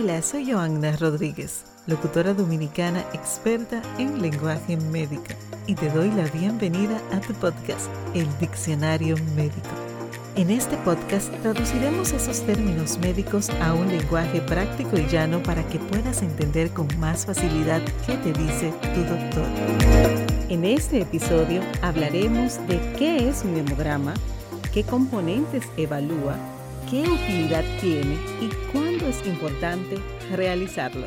Hola, soy Joanna Rodríguez, locutora dominicana experta en lenguaje médico, y te doy la bienvenida a tu podcast, El Diccionario Médico. En este podcast traduciremos esos términos médicos a un lenguaje práctico y llano para que puedas entender con más facilidad qué te dice tu doctor. En este episodio hablaremos de qué es un hemograma, qué componentes evalúa, qué utilidad tiene y es importante realizarlo.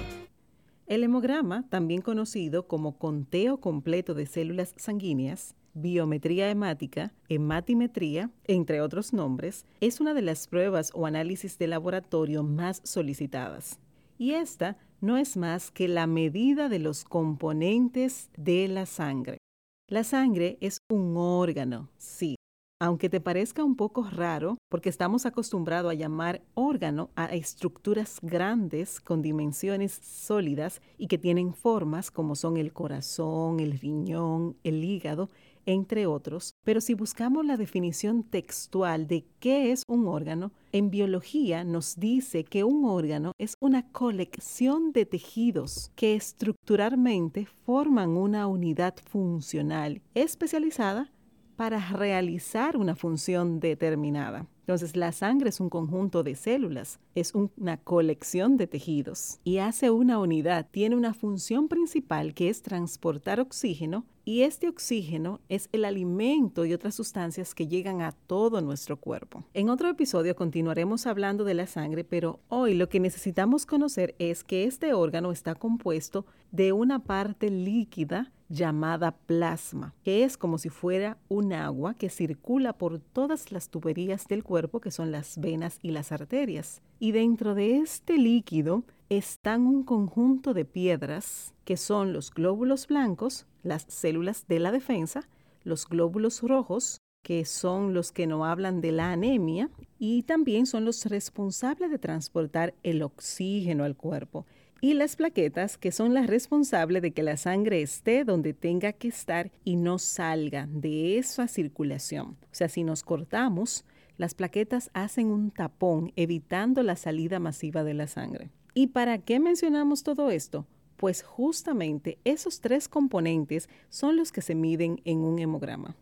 El hemograma, también conocido como conteo completo de células sanguíneas, biometría hemática, hematimetría, entre otros nombres, es una de las pruebas o análisis de laboratorio más solicitadas. Y esta no es más que la medida de los componentes de la sangre. La sangre es un órgano, sí, aunque te parezca un poco raro, porque estamos acostumbrados a llamar órgano a estructuras grandes con dimensiones sólidas y que tienen formas como son el corazón, el riñón, el hígado, entre otros, pero si buscamos la definición textual de qué es un órgano, en biología nos dice que un órgano es una colección de tejidos que estructuralmente forman una unidad funcional especializada para realizar una función determinada. Entonces, la sangre es un conjunto de células, es una colección de tejidos y hace una unidad, tiene una función principal que es transportar oxígeno y este oxígeno es el alimento y otras sustancias que llegan a todo nuestro cuerpo. En otro episodio continuaremos hablando de la sangre, pero hoy lo que necesitamos conocer es que este órgano está compuesto de una parte líquida llamada plasma, que es como si fuera un agua que circula por todas las tuberías del cuerpo, que son las venas y las arterias. Y dentro de este líquido están un conjunto de piedras, que son los glóbulos blancos, las células de la defensa, los glóbulos rojos, que son los que no hablan de la anemia, y también son los responsables de transportar el oxígeno al cuerpo y las plaquetas que son las responsables de que la sangre esté donde tenga que estar y no salga de esa circulación. O sea, si nos cortamos, las plaquetas hacen un tapón evitando la salida masiva de la sangre. ¿Y para qué mencionamos todo esto? Pues justamente esos tres componentes son los que se miden en un hemograma.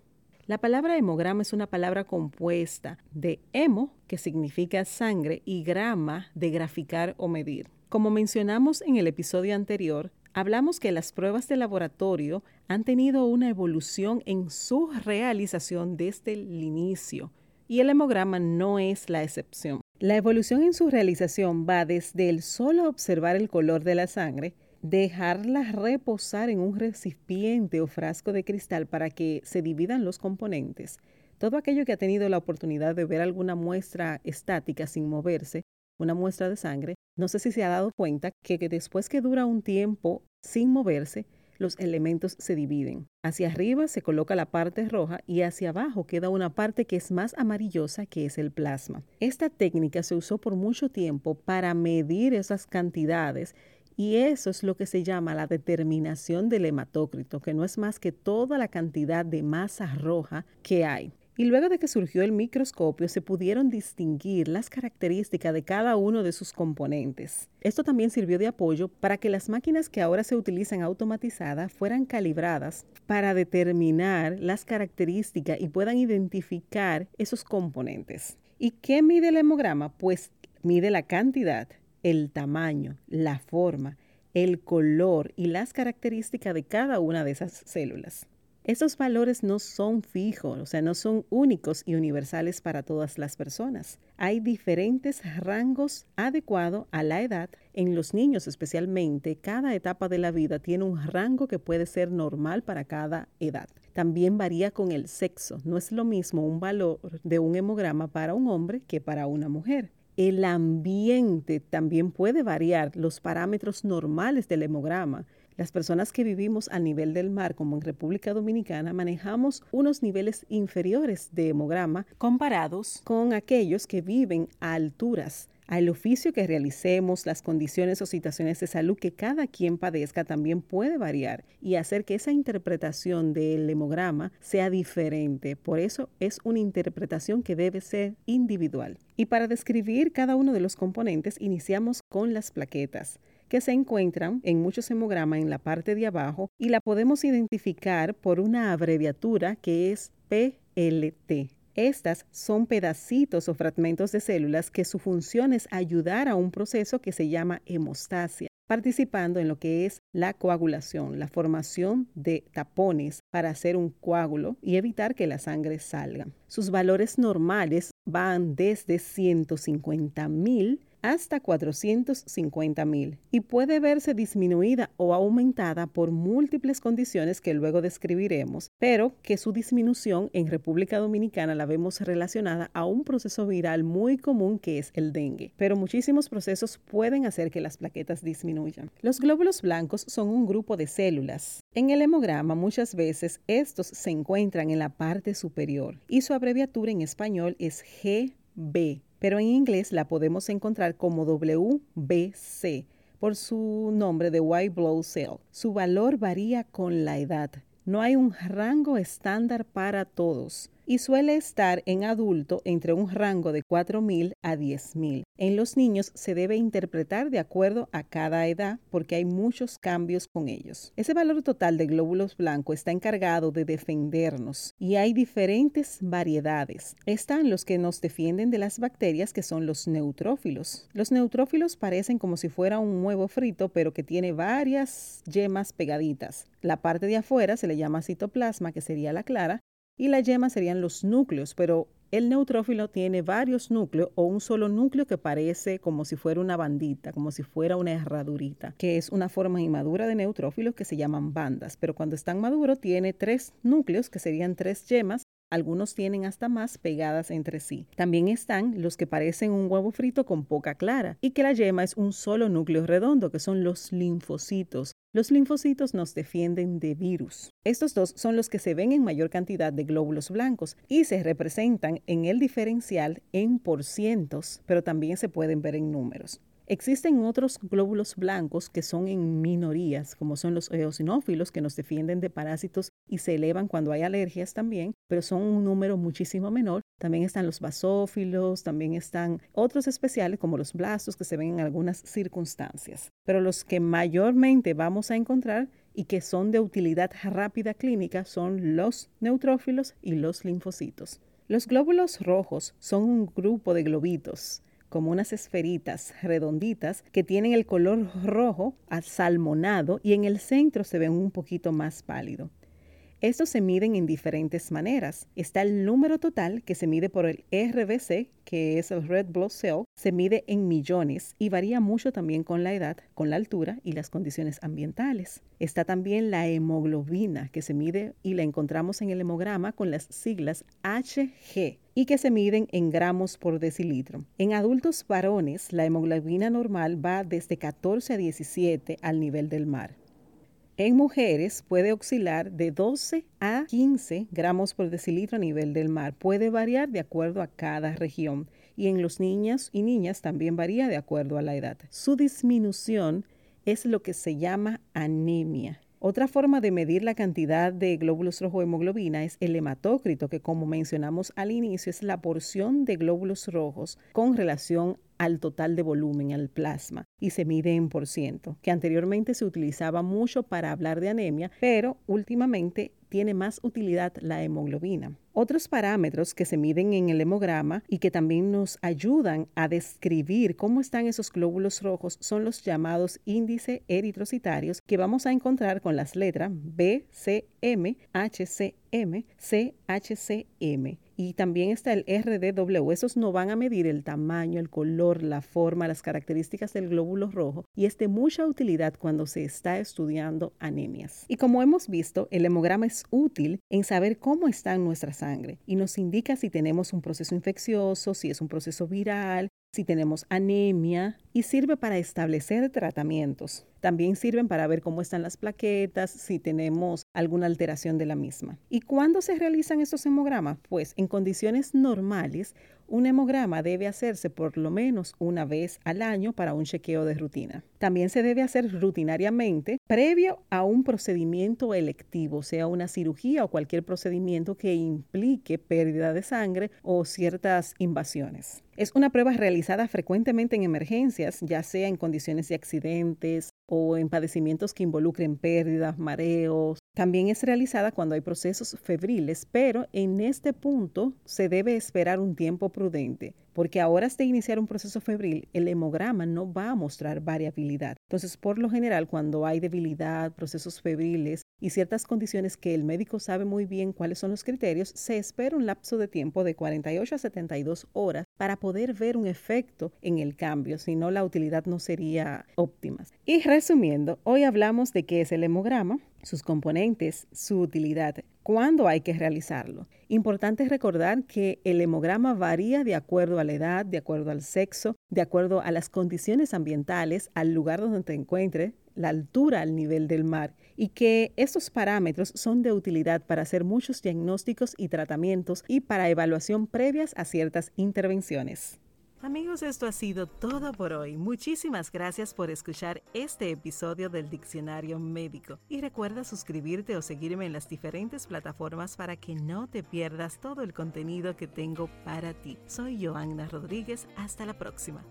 La palabra hemograma es una palabra compuesta de hemo, que significa sangre, y grama, de graficar o medir. Como mencionamos en el episodio anterior, hablamos que las pruebas de laboratorio han tenido una evolución en su realización desde el inicio y el hemograma no es la excepción. La evolución en su realización va desde el solo observar el color de la sangre, dejarla reposar en un recipiente o frasco de cristal para que se dividan los componentes. Todo aquello que ha tenido la oportunidad de ver alguna muestra estática sin moverse, una muestra de sangre, no sé si se ha dado cuenta que, después que dura un tiempo sin moverse, los elementos se dividen. Hacia arriba se coloca la parte roja y hacia abajo queda una parte que es más amarillosa, que es el plasma. Esta técnica se usó por mucho tiempo para medir esas cantidades y eso es lo que se llama la determinación del hematócrito, que no es más que toda la cantidad de masa roja que hay. Y luego de que surgió el microscopio se pudieron distinguir las características de cada uno de sus componentes. Esto también sirvió de apoyo para que las máquinas que ahora se utilizan automatizadas fueran calibradas para determinar las características y puedan identificar esos componentes. ¿Y qué mide el hemograma? Pues mide la cantidad, el tamaño, la forma, el color y las características de cada una de esas células. Estos valores no son fijos, o sea, no son únicos y universales para todas las personas. Hay diferentes rangos adecuados a la edad. En los niños especialmente, cada etapa de la vida tiene un rango que puede ser normal para cada edad. También varía con el sexo. No es lo mismo un valor de un hemograma para un hombre que para una mujer. El ambiente también puede variar los parámetros normales del hemograma las personas que vivimos a nivel del mar, como en República Dominicana, manejamos unos niveles inferiores de hemograma comparados con aquellos que viven a alturas al oficio que realicemos, las condiciones o situaciones de salud que cada quien padezca también puede variar y hacer que esa interpretación del hemograma sea diferente. Por eso es una interpretación que debe ser individual. Y para describir cada uno de los componentes, iniciamos con las plaquetas que se encuentran en muchos hemogramas en la parte de abajo y la podemos identificar por una abreviatura que es PLT. Estas son pedacitos o fragmentos de células que su función es ayudar a un proceso que se llama hemostasia, participando en lo que es la coagulación, la formación de tapones para hacer un coágulo y evitar que la sangre salga. Sus valores normales van desde 150 mil hasta 450 mil y puede verse disminuida o aumentada por múltiples condiciones que luego describiremos, pero que su disminución en República Dominicana la vemos relacionada a un proceso viral muy común que es el dengue, pero muchísimos procesos pueden hacer que las plaquetas disminuyan. Los glóbulos blancos son un grupo de células. En el hemograma muchas veces estos se encuentran en la parte superior y su abreviatura en español es GB pero en inglés la podemos encontrar como WBC por su nombre de White Blood Cell. Su valor varía con la edad. No hay un rango estándar para todos y suele estar en adulto entre un rango de 4.000 a 10.000. En los niños se debe interpretar de acuerdo a cada edad porque hay muchos cambios con ellos. Ese valor total de glóbulos blancos está encargado de defendernos y hay diferentes variedades. Están los que nos defienden de las bacterias que son los neutrófilos. Los neutrófilos parecen como si fuera un huevo frito pero que tiene varias yemas pegaditas. La parte de afuera se le llama citoplasma, que sería la clara, y la yema serían los núcleos, pero el neutrófilo tiene varios núcleos o un solo núcleo que parece como si fuera una bandita, como si fuera una herradurita, que es una forma inmadura de neutrófilos que se llaman bandas, pero cuando están maduros tiene tres núcleos que serían tres yemas algunos tienen hasta más pegadas entre sí. También están los que parecen un huevo frito con poca clara y que la yema es un solo núcleo redondo, que son los linfocitos. Los linfocitos nos defienden de virus. Estos dos son los que se ven en mayor cantidad de glóbulos blancos y se representan en el diferencial en por cientos, pero también se pueden ver en números. Existen otros glóbulos blancos que son en minorías, como son los eosinófilos, que nos defienden de parásitos y se elevan cuando hay alergias también, pero son un número muchísimo menor. También están los basófilos, también están otros especiales como los blastos que se ven en algunas circunstancias. Pero los que mayormente vamos a encontrar y que son de utilidad rápida clínica son los neutrófilos y los linfocitos. Los glóbulos rojos son un grupo de globitos como unas esferitas redonditas que tienen el color rojo asalmonado y en el centro se ven un poquito más pálido. Estos se miden en diferentes maneras. Está el número total que se mide por el RBC, que es el Red Blood Cell, se mide en millones y varía mucho también con la edad, con la altura y las condiciones ambientales. Está también la hemoglobina, que se mide y la encontramos en el hemograma con las siglas HG y que se miden en gramos por decilitro. En adultos varones, la hemoglobina normal va desde 14 a 17 al nivel del mar. En mujeres puede oscilar de 12 a 15 gramos por decilitro a nivel del mar. Puede variar de acuerdo a cada región. Y en los niños y niñas también varía de acuerdo a la edad. Su disminución es lo que se llama anemia. Otra forma de medir la cantidad de glóbulos rojos hemoglobina es el hematócrito, que como mencionamos al inicio es la porción de glóbulos rojos con relación al total de volumen, al plasma, y se mide en por ciento, que anteriormente se utilizaba mucho para hablar de anemia, pero últimamente tiene más utilidad la hemoglobina. Otros parámetros que se miden en el hemograma y que también nos ayudan a describir cómo están esos glóbulos rojos son los llamados índices eritrocitarios que vamos a encontrar con las letras B, C, M, H, C, M, C, H, C, M y también está el RDW. Esos no van a medir el tamaño, el color, la forma, las características del glóbulo rojo y es de mucha utilidad cuando se está estudiando anemias. Y como hemos visto, el hemograma es útil en saber cómo está en nuestra sangre y nos indica si tenemos un proceso infeccioso, si es un proceso viral, si tenemos anemia y sirve para establecer tratamientos. También sirven para ver cómo están las plaquetas, si tenemos alguna alteración de la misma. ¿Y cuándo se realizan estos hemogramas? Pues en condiciones normales un hemograma debe hacerse por lo menos una vez al año para un chequeo de rutina. También se debe hacer rutinariamente previo a un procedimiento electivo, sea una cirugía o cualquier procedimiento que implique pérdida de sangre o ciertas invasiones. Es una prueba realizada frecuentemente en emergencias, ya sea en condiciones de accidentes, o en padecimientos que involucren pérdidas, mareos. También es realizada cuando hay procesos febriles, pero en este punto se debe esperar un tiempo prudente, porque a horas de iniciar un proceso febril, el hemograma no va a mostrar variabilidad. Entonces, por lo general, cuando hay debilidad, procesos febriles y ciertas condiciones que el médico sabe muy bien cuáles son los criterios, se espera un lapso de tiempo de 48 a 72 horas para poder ver un efecto en el cambio, si no la utilidad no sería óptima. Y resumiendo, hoy hablamos de qué es el hemograma, sus componentes, su utilidad, cuándo hay que realizarlo. Importante recordar que el hemograma varía de acuerdo a la edad, de acuerdo al sexo, de acuerdo a las condiciones ambientales, al lugar donde te encuentres, la altura al nivel del mar y que estos parámetros son de utilidad para hacer muchos diagnósticos y tratamientos y para evaluación previas a ciertas intervenciones. Amigos, esto ha sido todo por hoy. Muchísimas gracias por escuchar este episodio del Diccionario Médico. Y recuerda suscribirte o seguirme en las diferentes plataformas para que no te pierdas todo el contenido que tengo para ti. Soy Joanna Rodríguez. Hasta la próxima.